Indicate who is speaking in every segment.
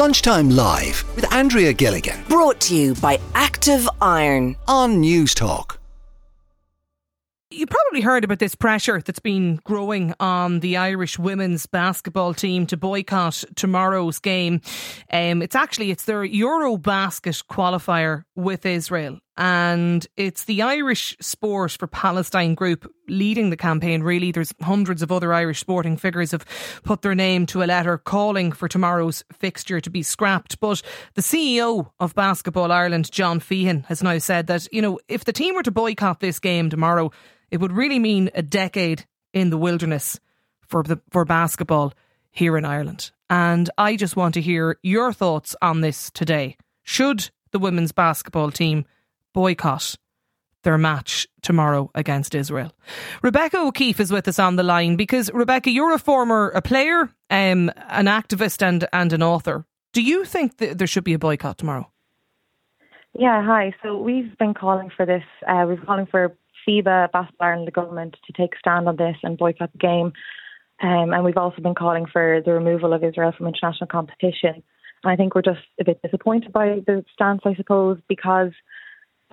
Speaker 1: Lunchtime Live with Andrea Gilligan
Speaker 2: Brought to you by Active Iron.
Speaker 1: on Newstalk.
Speaker 3: You probably heard about this pressure that's been growing on the Irish women's basketball team to boycott tomorrow's game. Um, it's actually it's their Eurobasket qualifier with Israel, and it's the Irish Sport for Palestine group leading the campaign. Really, there's hundreds of other Irish sporting figures have put their name to a letter calling for tomorrow's fixture to be scrapped. But the CEO of Basketball Ireland, John Feehan, has now said that you know if the team were to boycott this game tomorrow it would really mean a decade in the wilderness for the for basketball here in Ireland. And I just want to hear your thoughts on this today. Should the women's basketball team boycott their match tomorrow against Israel? Rebecca O'Keeffe is with us on the line because Rebecca, you're a former a player, um, an activist, and and an author. Do you think that there should be a boycott tomorrow?
Speaker 4: Yeah, hi. So we've been calling for this. Uh, we've been calling for FIBA, Basketball and the government to take a stand on this and boycott the game. Um, and we've also been calling for the removal of Israel from international competition. And I think we're just a bit disappointed by the stance, I suppose, because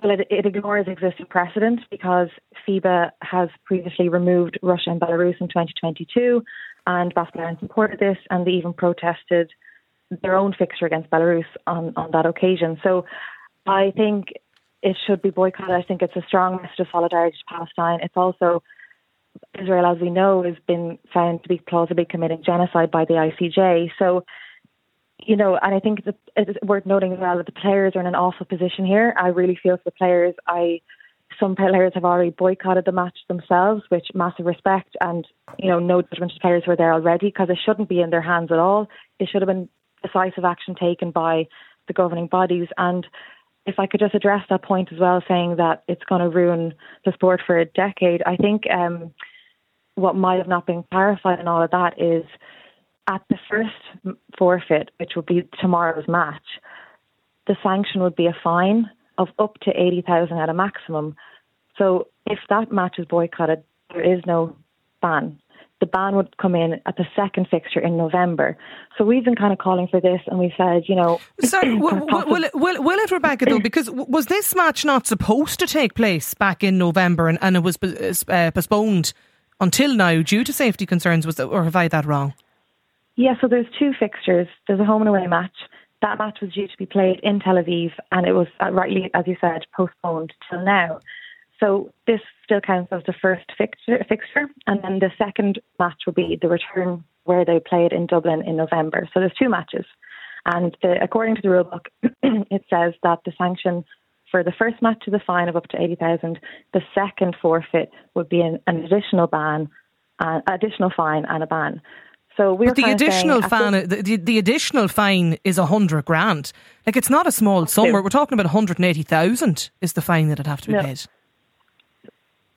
Speaker 4: well, it, it ignores existing precedent because FIBA has previously removed Russia and Belarus in 2022, and Ireland supported this, and they even protested their own fixture against Belarus on, on that occasion. So I think it should be boycotted. I think it's a strong message of solidarity to Palestine. It's also Israel, as we know, has been found to be plausibly committing genocide by the ICJ. So, you know, and I think it's worth noting as well that the players are in an awful position here. I really feel for the players. I some players have already boycotted the match themselves, which massive respect and you know no judgment to players who are there already because it shouldn't be in their hands at all. It should have been decisive action taken by the governing bodies and if I could just address that point as well, saying that it's going to ruin the sport for a decade, I think um, what might have not been clarified in all of that is at the first forfeit, which would be tomorrow's match, the sanction would be a fine of up to 80,000 at a maximum. So if that match is boycotted, there is no ban the ban would come in at the second fixture in November. So we've been kind of calling for this, and we said, you know,
Speaker 3: sorry, will, will, it, will, will it, Rebecca? Though, because was this match not supposed to take place back in November, and, and it was uh, postponed until now due to safety concerns? Was that, or have I that wrong?
Speaker 4: Yeah, so there's two fixtures. There's a home and away match. That match was due to be played in Tel Aviv, and it was uh, rightly, as you said, postponed till now. So this still counts as the first fixture, fixture, and then the second match will be the return where they played in Dublin in November. So there's two matches, and the, according to the rulebook, it says that the sanction for the first match is a fine of up to eighty thousand. The second forfeit would be an, an additional ban, an uh, additional fine, and a ban. So we're
Speaker 3: but the additional fine, the, the, the, additional fine is a hundred grand. Like it's not a small sum. We're, talking about one hundred and eighty thousand is the fine that'd have to be no. paid.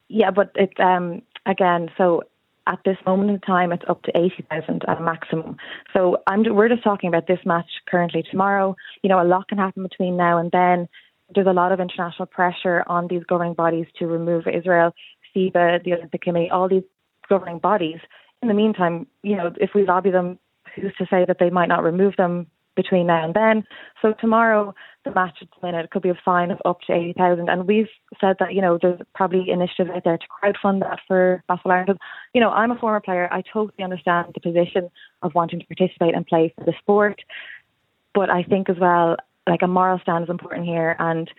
Speaker 4: Yeah, but it's um again so at this moment in time it's up to eighty thousand at a maximum. So I'm we're just talking about this match currently tomorrow. You know, a lot can happen between now and then. There's a lot of international pressure on these governing bodies to remove Israel, FIBA, the Olympic Committee, all these governing bodies. In the meantime, you know, if we lobby them, who's to say that they might not remove them between now and then. So tomorrow, the match at the minute could be a fine of up to 80,000. And we've said that, you know, there's probably initiatives out there to crowdfund that for Basketball Ireland. You know, I'm a former player. I totally understand the position of wanting to participate and play for the sport. But I think as well, like a moral stand is important here. And,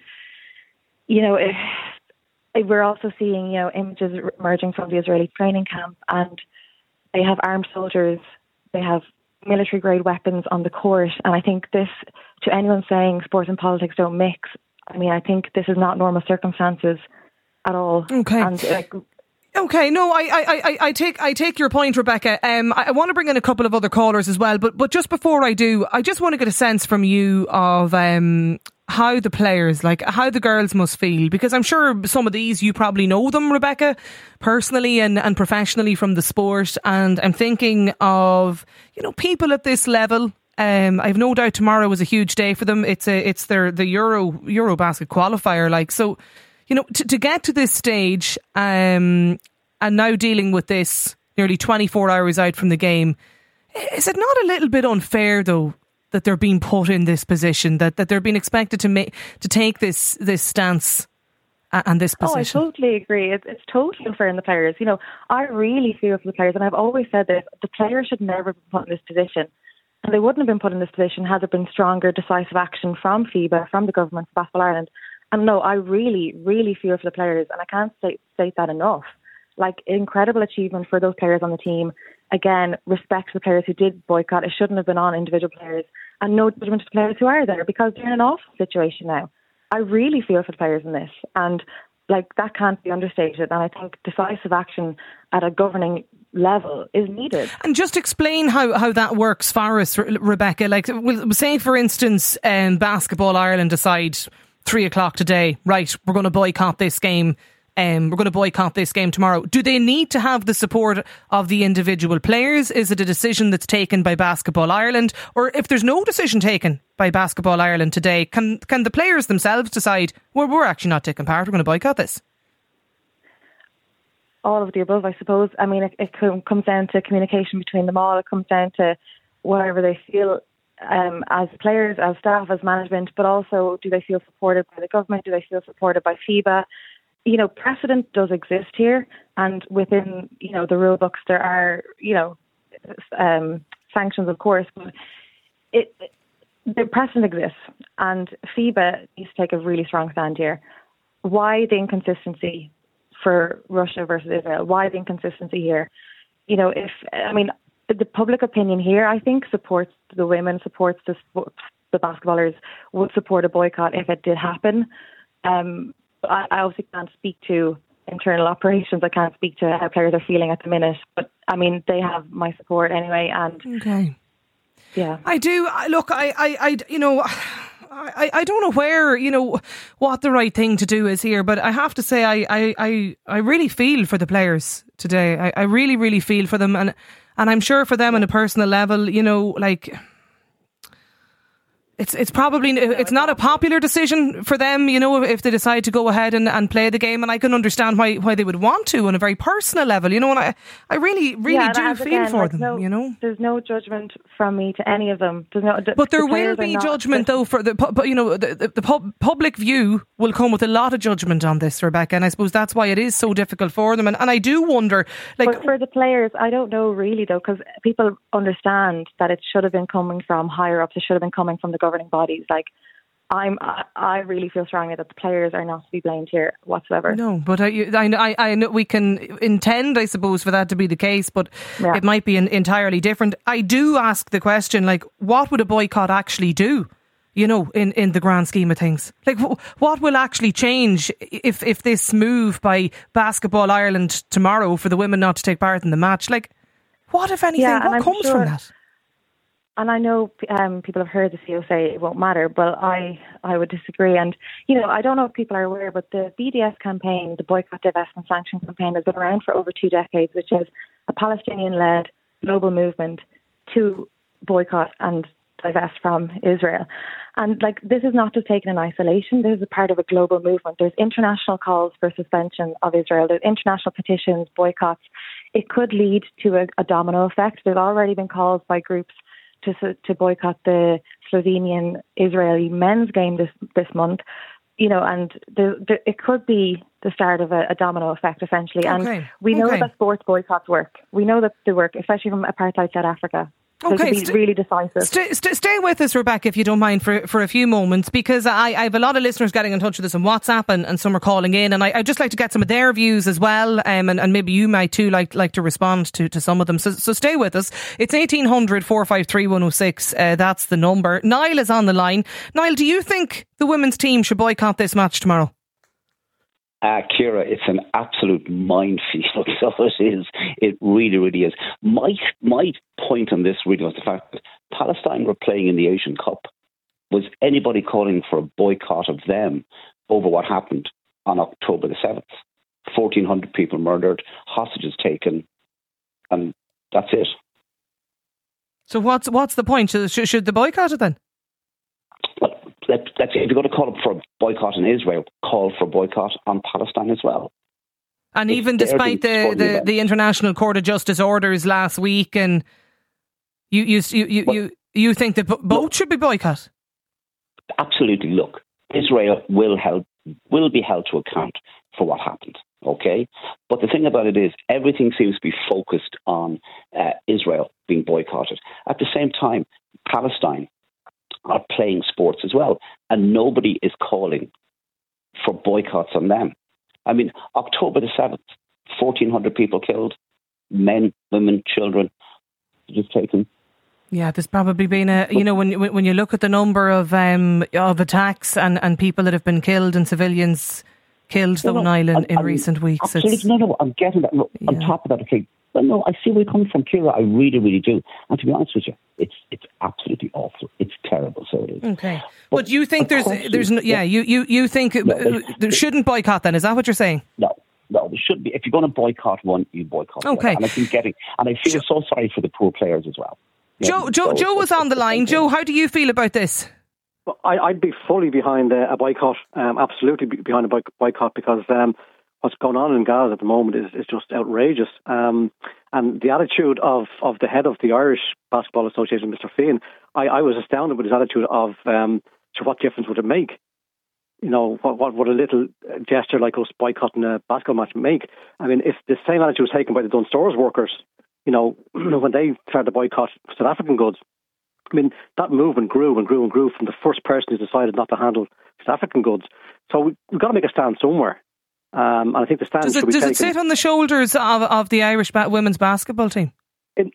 Speaker 4: you know, if, if we're also seeing, you know, images emerging from the Israeli training camp and they have armed soldiers, they have military grade weapons on the court. And I think this, to anyone saying sport and politics don't mix, I mean, I think this is not normal circumstances at all.
Speaker 3: Okay. And, like, Okay, no, I, I, I, I take I take your point, Rebecca. Um, I, I want to bring in a couple of other callers as well, but but just before I do, I just want to get a sense from you of um how the players, like how the girls must feel, because I'm sure some of these you probably know them, Rebecca, personally and, and professionally from the sport. And I'm thinking of, you know, people at this level. Um, I've no doubt tomorrow was a huge day for them. It's a, it's their, the Euro, Euro basket qualifier. Like, so, you know, to, to get to this stage, um, and now dealing with this nearly 24 hours out from the game, is it not a little bit unfair though that they're being put in this position, that, that they're being expected to make to take this this stance and this position.
Speaker 4: Oh, I totally agree. It's, it's totally unfair in the players. You know, I really feel for the players, and I've always said this: the players should never be put in this position, and they wouldn't have been put in this position had there been stronger, decisive action from FIBA, from the government, of Basketball Ireland. And no, I really, really feel for the players, and I can't state, state that enough. Like incredible achievement for those players on the team. Again, respect the players who did boycott. It shouldn't have been on individual players, and no judgment to the players who are there because they're in an awful situation now. I really feel for the players in this, and like that can't be understated. And I think decisive action at a governing level is needed.
Speaker 3: And just explain how, how that works for us, Rebecca. Like, say, for instance, um, Basketball Ireland decide three o'clock today, right, we're going to boycott this game um, we're going to boycott this game tomorrow. Do they need to have the support of the individual players? Is it a decision that's taken by Basketball Ireland? Or if there's no decision taken by Basketball Ireland today, can, can the players themselves decide, well, we're actually not taking part, we're going to boycott this?
Speaker 4: All of the above, I suppose. I mean, it, it comes down to communication between them all. It comes down to whatever they feel um, as players, as staff, as management, but also do they feel supported by the government? Do they feel supported by FIBA? You know, precedent does exist here, and within you know the rule books there are you know um, sanctions, of course, but it, the precedent exists, and FIBA needs to take a really strong stand here. Why the inconsistency for Russia versus Israel? Why the inconsistency here? You know, if I mean the public opinion here, I think supports the women, supports the the basketballers, would support a boycott if it did happen. Um, I, I obviously can't speak to internal operations. I can't speak to how players are feeling at the minute. But I mean, they have my support anyway. And
Speaker 3: okay,
Speaker 4: yeah,
Speaker 3: I do. Look, I, I, I you know. I, I don't know where, you know, what the right thing to do is here, but I have to say I, I, I, I really feel for the players today. I, I really, really feel for them and and I'm sure for them on a personal level, you know, like it's it's probably it's not a popular decision for them, you know, if they decide to go ahead and, and play the game. And I can understand why, why they would want to on a very personal level, you know. And I, I really really
Speaker 4: yeah,
Speaker 3: do feel
Speaker 4: again,
Speaker 3: for them,
Speaker 4: no,
Speaker 3: you know.
Speaker 4: There's no judgment from me to any of them. There's no,
Speaker 3: but there
Speaker 4: the
Speaker 3: will be judgment though for the but you know the, the, the pub, public view will come with a lot of judgment on this, Rebecca. And I suppose that's why it is so difficult for them. And, and I do wonder, like
Speaker 4: but for the players, I don't know really though, because people understand that it should have been coming from higher ups. It should have been coming from the governing bodies, like I'm I really feel strongly that the players are not to be blamed here whatsoever.
Speaker 3: No, but I I I know we can intend, I suppose, for that to be the case, but yeah. it might be an entirely different. I do ask the question, like, what would a boycott actually do? You know, in, in the grand scheme of things, like what will actually change if if this move by Basketball Ireland tomorrow for the women not to take part in the match? Like, what if anything?
Speaker 4: Yeah,
Speaker 3: what comes
Speaker 4: sure,
Speaker 3: from that?
Speaker 4: And I know um, people have heard the CEO say it won't matter, but I, I would disagree. And, you know, I don't know if people are aware, but the BDS campaign, the Boycott, Divestment, Sanction campaign, has been around for over two decades, which is a Palestinian led global movement to boycott and divest from Israel. And, like, this is not just taken in isolation, this is a part of a global movement. There's international calls for suspension of Israel, there's international petitions, boycotts. It could lead to a, a domino effect. There's already been calls by groups to to boycott the Slovenian Israeli men's game this this month. You know, and the, the, it could be the start of a, a domino effect, essentially.
Speaker 3: Okay.
Speaker 4: And we know
Speaker 3: okay.
Speaker 4: that sports boycotts work. We know that they work, especially from apartheid South Africa. So
Speaker 3: okay,
Speaker 4: st- really decisive.
Speaker 3: Stay, st- stay with us, Rebecca, if you don't mind, for, for a few moments, because I, I have a lot of listeners getting in touch with us on WhatsApp and, and some are calling in, and I, I'd just like to get some of their views as well, um, and, and maybe you might too like like to respond to, to some of them. So, so stay with us. It's 1800 453 106. Uh, that's the number. Niall is on the line. Niall, do you think the women's team should boycott this match tomorrow?
Speaker 5: Uh, Ciara, it's an absolute minefield. So it is. It really, really is. My my point on this really was the fact that Palestine were playing in the Asian Cup. Was anybody calling for a boycott of them over what happened on October the seventh? Fourteen hundred people murdered, hostages taken, and that's it.
Speaker 3: So what's what's the point? Should, should the boycott it then?
Speaker 5: Let, let's if you're going to call for a boycott in Israel, call for a boycott on Palestine as well.
Speaker 3: And even despite the, the, the, International Court of Justice orders last week, and you you you you,
Speaker 5: well,
Speaker 3: you You think that both should be boycott?
Speaker 5: Absolutely. Look, Israel will help will be held to account for what happened. Okay, but the thing about it is, everything seems to be focused on uh, Israel being boycotted. At the same time, Palestine are playing sports as well, and nobody is calling for boycotts on them. I mean, October the seventh, fourteen hundred people killed, men, women, children, just taken
Speaker 3: yeah, there's probably been a you know when when you look at the number of um, of attacks and, and people that have been killed and civilians killed though no, Ireland in I, recent weeks.
Speaker 5: Absolutely, no, no, I'm getting that. Yeah. On top of that, okay, but no, I see where you're coming from, Ciara. I really, really do. And to be honest with you, it's it's absolutely awful. It's terrible. So it is.
Speaker 3: Okay, but, but you think there's there's no, yeah, you you you think no, uh, there shouldn't boycott then? Is that what you're saying?
Speaker 5: No, no, there should be. If you're going to boycott one, you boycott.
Speaker 3: Okay,
Speaker 5: one. and I think getting, and I feel so sorry for the poor players as well.
Speaker 3: Joe, Joe, Joe was on the line. Joe, how do you feel about this?
Speaker 6: Well, I, would be fully behind a, a boycott, um, absolutely behind a boycott because um, what's going on in Gaza at the moment is, is just outrageous. Um, and the attitude of, of the head of the Irish Basketball Association, Mr. Feehan, I, I was astounded with his attitude of um, so what difference would it make? You know, what, what would a little gesture like us boycotting a basketball match make? I mean, if the same attitude was taken by the Dunnes Stores workers you know, when they tried to boycott South African goods, I mean, that movement grew and grew and grew from the first person who decided not to handle South African goods. So we, have got to make a stand somewhere. Um, and I think the
Speaker 3: does
Speaker 6: it,
Speaker 3: does
Speaker 6: it
Speaker 3: sit on the shoulders of, of the Irish ba- women's basketball team?
Speaker 6: It,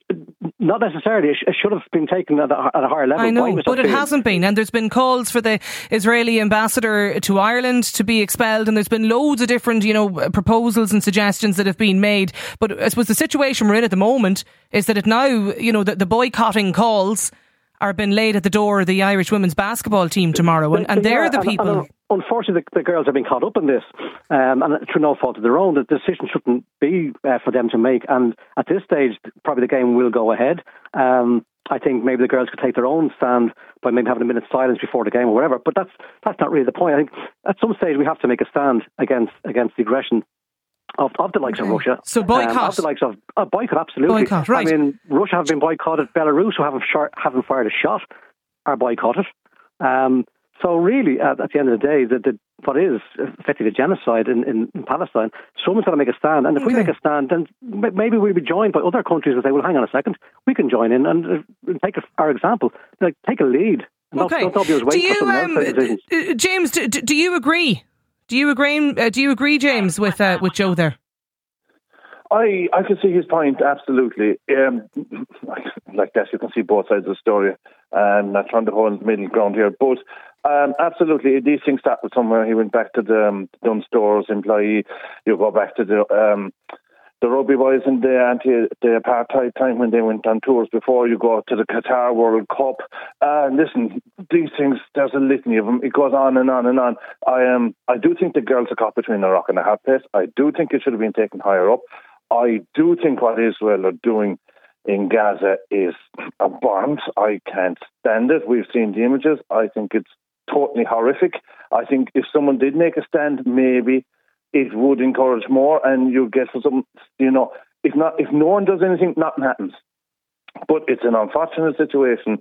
Speaker 6: not necessarily. It, should have been taken at a, at a higher level.
Speaker 3: I know, but it hasn't been. And there's been calls for the Israeli ambassador to Ireland to be expelled, and there's been loads of different, you know, proposals and suggestions that have been made. But I suppose the situation we're in at the moment is that it now, you know, the, the boycotting calls are being laid at the door of the Irish women's basketball team tomorrow, and, and they're the people.
Speaker 6: Unfortunately, the, the, girls have been caught up in this, um, and through no fault of their own. The decision shouldn't be uh, for them to make. And at this stage, probably the game will go ahead. Um, I think maybe the girls could take their own stand by maybe having a minute's silence before the game or whatever. But that's that's not really the point. I think at some stage we have to make a stand against against the aggression of, of the likes okay. of Russia.
Speaker 3: So boycott. Um,
Speaker 6: of the likes of uh, boycott, absolutely.
Speaker 3: Boycott, right.
Speaker 6: I mean, Russia have been boycotted. Belarus, who haven't, shot, haven't fired a shot, are boycotted. Um, so really, at, at, the end of the day, the, the, what is effectively a genocide in, in, in Palestine, someone's got to make a stand. And if okay. we make a stand, then maybe we'll be joined by other countries and say, well, hang on a second, we can join in and, uh, take our example, like, take a lead.
Speaker 3: Okay. Don't, don't do you, um, uh, James, do, do you agree do you agree? Uh, do you agree, James, with uh, with Joe there?
Speaker 7: I I can see his point absolutely. Um, like that, you can see both sides of the story, and not trying to hold middle ground here. But um, absolutely, these things start somewhere. He went back to the um, Dunnes Stores employee. You go back to the um, the rugby boys in the anti the apartheid time when they went on tours before you go to the Qatar World Cup. Uh, listen, these things there's a litany of them. It goes on and on and on. I am um, I do think the girls are caught between a rock and a hard place. I do think it should have been taken higher up. I do think what Israel are doing in Gaza is abhorrent. I can't stand it. We've seen the images. I think it's totally horrific. I think if someone did make a stand, maybe it would encourage more, and you get some, you know, if not, if no one does anything, nothing happens. But it's an unfortunate situation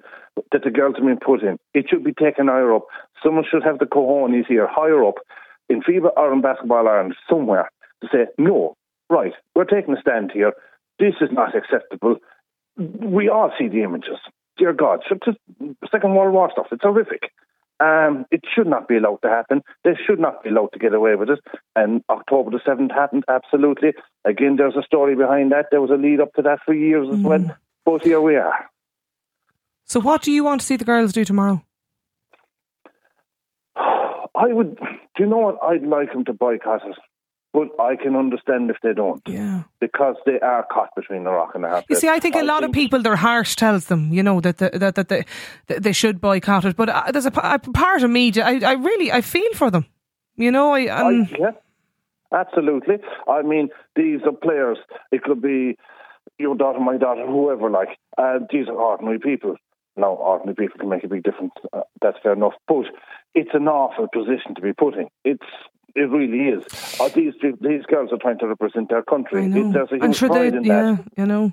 Speaker 7: that the girls have been put in. It should be taken higher up. Someone should have the cojones here, higher up, in FIBA or in Basketball Ireland, somewhere, to say, no, right, we're taking a stand here. This is not acceptable. We all see the images. Dear God, Second World War stuff, it's horrific. Um, it should not be allowed to happen. They should not be allowed to get away with it. And October the 7th happened, absolutely. Again, there's a story behind that. There was a lead up to that for years as mm. well. But here we are.
Speaker 3: So, what do you want to see the girls do tomorrow?
Speaker 7: I would, do you know what? I'd like them to boycott it but I can understand if they don't.
Speaker 3: Yeah.
Speaker 7: Because they are caught between the rock and the hard
Speaker 3: You see, I think a lot think of people, their heart tells them, you know, that the, that that they, that they should boycott it. But uh, there's a, a, part of me, I, I really, I feel for them. You know, I, um,
Speaker 7: I yeah, absolutely. I mean, these are players. It could be your daughter, my daughter, whoever. Like uh, these are ordinary people. Now, ordinary people can make a big difference. Uh, that's fair enough. But it's an awful position to be put in. It's It really is. Uh, these these girls are trying to represent their country. It, there's a huge pride in
Speaker 3: yeah,
Speaker 7: that.
Speaker 3: you know.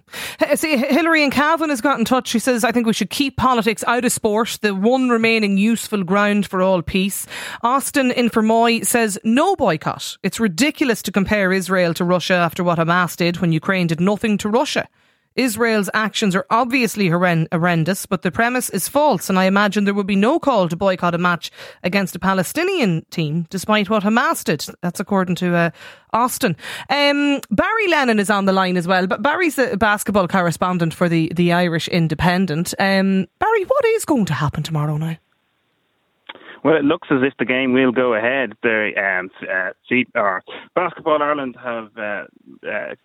Speaker 3: See, Hillary and Cavan has got in touch. She says, I think we should keep politics out of sport, the one remaining useful ground for all peace. Austin in Fermoy says, no boycott. It's ridiculous to compare Israel to Russia after what Hamas did when Ukraine did nothing to Russia. Israel's actions are obviously horrendous, but the premise is false, and I imagine there would be no call to boycott a match against a Palestinian team, despite what Hamas did. That's according to uh, Austin. Um, Barry Lennon is on the line as well, but Barry's a basketball correspondent for the, the Irish Independent. Um, Barry, what is going to happen tomorrow night?
Speaker 8: Well, it looks as if the game will go ahead. The um, uh, Basketball Ireland have uh, uh,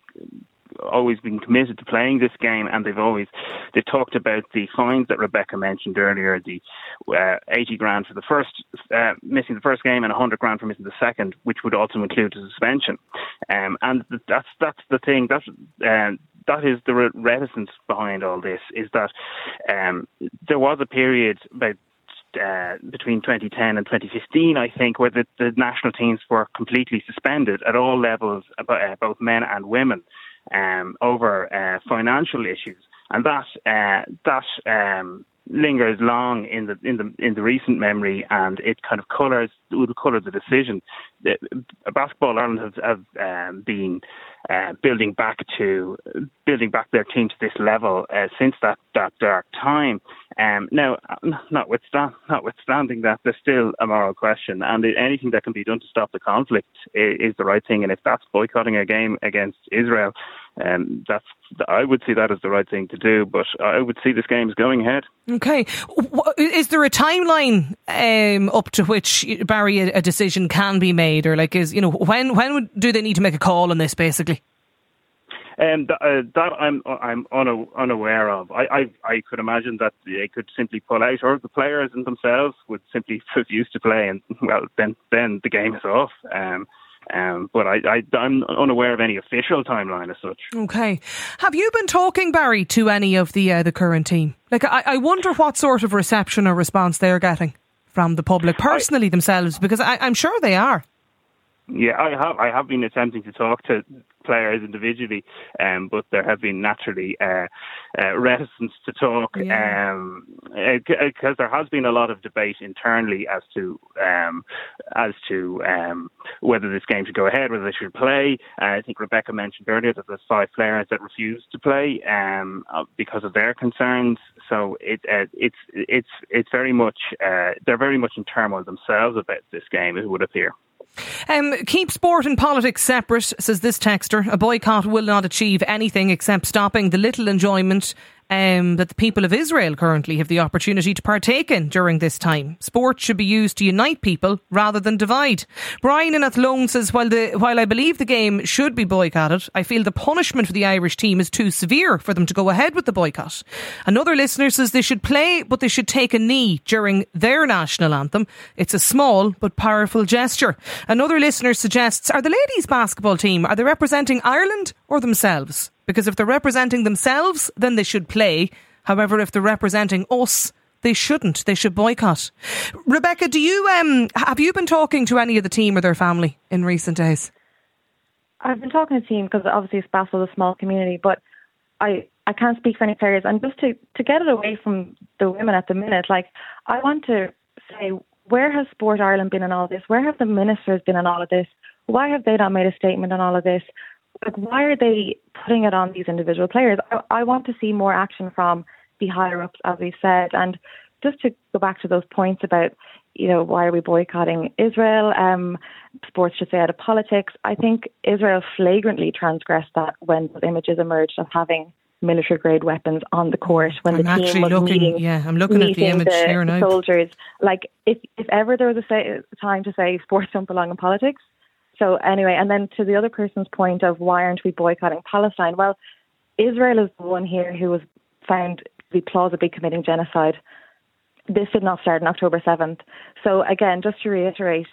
Speaker 8: always been committed to playing this game, and they've always they talked about the fines that Rebecca mentioned earlier, the uh, 80 grand for the first uh, missing the first game and 100 grand for missing the second, which would also include a suspension. Um, and that's that's the thing that. Uh, that is the reticence behind all this is that um, there was a period about uh, between 2010 and 2015, I think, where the, the, national teams were completely suspended at all levels, uh, both men and women um, over uh, financial issues, and that uh, that um, lingers long in the in the in the recent memory, and it kind of colours would colour the decision. Basketball Ireland have, have um, been uh, building back to building back their team to this level uh, since that that dark time. Um, now, notwithstanding, notwithstanding that, there's still a moral question, and anything that can be done to stop the conflict is, is the right thing. And if that's boycotting a game against Israel, um, that's I would see that as the right thing to do. But I would see this game as going ahead.
Speaker 3: Okay, is there a timeline um, up to which Barry a, decision can be made, or like is you know when when would, do they need to make a call on this basically?
Speaker 8: Um, uh, that I'm I'm unaware of. I, I I could imagine that they could simply pull out, or the players and themselves would simply refuse to play, and well, then then the game is off. Um, um, but I, I, I'm unaware of any official timeline as such.
Speaker 3: Okay, have you been talking, Barry, to any of the uh, the current team? Like, I, I wonder what sort of reception or response they're getting from the public personally I, themselves, because I, I'm sure they are.
Speaker 8: Yeah, I have. I have been attempting to talk to players individually, um, but there have been naturally uh, uh, reticence to talk because yeah. um, uh, there has been a lot of debate internally as to um, as to um, whether this game should go ahead, whether they should play. Uh, I think Rebecca mentioned earlier that there's five players that refused to play um, uh, because of their concerns. So it, uh, it's it's it's very much they're very much in turmoil themselves about this game. It would appear.
Speaker 3: Um, keep sport and politics separate, says this texter. A boycott will not achieve anything except stopping the little enjoyment um, that the people of Israel currently have the opportunity to partake in during this time. Sport should be used to unite people rather than divide. Brian in Athlone says, while, the, while I believe the game should be boycotted, I feel the punishment for the Irish team is too severe for them to go ahead with the boycott. Another listener says they should play, but they should take a knee during their national anthem. It's a small but powerful gesture. Another listener suggests, are the ladies' basketball team, are they representing Ireland or themselves? Because if they're representing themselves, then they should play. However, if they're representing us, they shouldn't. They should boycott. Rebecca, do you um have you been talking to any of the team or their family in recent days?
Speaker 4: I've been talking to the team because obviously Spassel is a small community, but I I can't speak for any players. And just to to get it away from the women at the minute, like I want to say, where has Sport Ireland been in all this? Where have the ministers been in all of this? Why have they not made a statement on all of this? Like why are they putting it on these individual players? I, I want to see more action from the higher ups, as we said, and just to go back to those points about you know why are we boycotting Israel? Um, sports should stay out of politics. I think Israel flagrantly transgressed that when those images emerged of having military grade weapons on the court when
Speaker 3: I'm
Speaker 4: the team was
Speaker 3: looking,
Speaker 4: meeting,
Speaker 3: yeah, I'm looking at the image
Speaker 4: the,
Speaker 3: here now.
Speaker 4: Soldiers, like if if ever there was a say, time to say sports don't belong in politics, so anyway, and then to the other person's point of why aren't we boycotting Palestine? Well, Israel is the one here who was found to be plausibly committing genocide. This did not start on October 7th. So again, just to reiterate,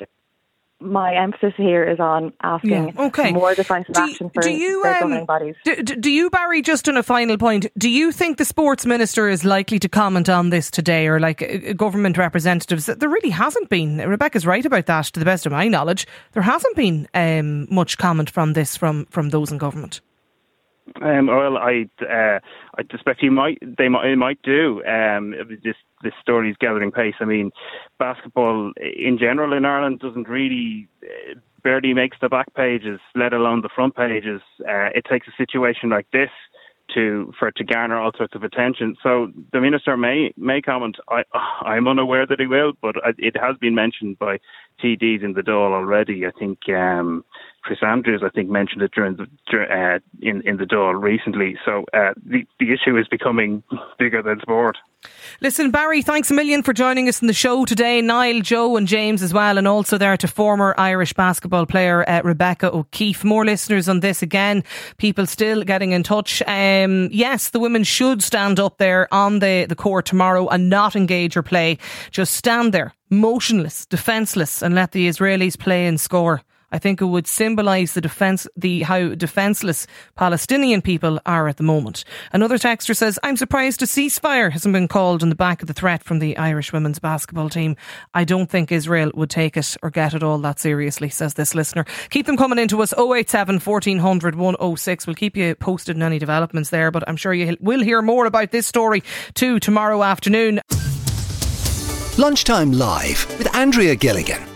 Speaker 4: my emphasis here is on asking
Speaker 3: Yeah, okay.
Speaker 4: more decisive
Speaker 3: Do-
Speaker 4: action for
Speaker 3: do you,
Speaker 4: their
Speaker 3: um,
Speaker 4: governing bodies.
Speaker 3: Do, do do you, Barry, just on a final point, do you think the sports minister is likely to comment on this today or like uh, government representatives? There really hasn't been. Rebecca's right about that, to the best of my knowledge. There hasn't been um, much comment from this from, from those in government.
Speaker 8: Um, well, I uh, I suspect he might they might, they might do. Um, this this story is gathering pace. I mean, basketball in general in Ireland doesn't really uh, barely makes the back pages, let alone the front pages. Uh, it takes a situation like this to for it to garner all sorts of attention. So the minister may may comment. I I'm unaware that he will, but it has been mentioned by TDs in the Dáil already. I think um, Chris Andrews, I think, mentioned it during the uh, in in the Dáil recently. So uh, the the issue is becoming bigger than sport.
Speaker 3: Listen, Barry, thanks a million for joining us in the show today. Niall, Joe, and James as well, and also there to former Irish basketball player uh, Rebecca O'Keeffe. More listeners on this again. People still getting in touch. Um, yes, the women should stand up there on the, the court tomorrow and not engage or play. Just stand there, motionless, defenceless, and let the Israelis play and score. I think it would symbolise the defence, the how defenceless Palestinian people are at the moment. Another texter says, "I'm surprised a ceasefire hasn't been called on the back of the threat from the Irish women's basketball team. I don't think Israel would take it or get it all that seriously." Says this listener. Keep them coming into us 087 1400 106. We'll keep you posted on any developments there, but I'm sure you will hear more about this story too tomorrow afternoon.
Speaker 1: Lunchtime Live with Andrea Gilligan.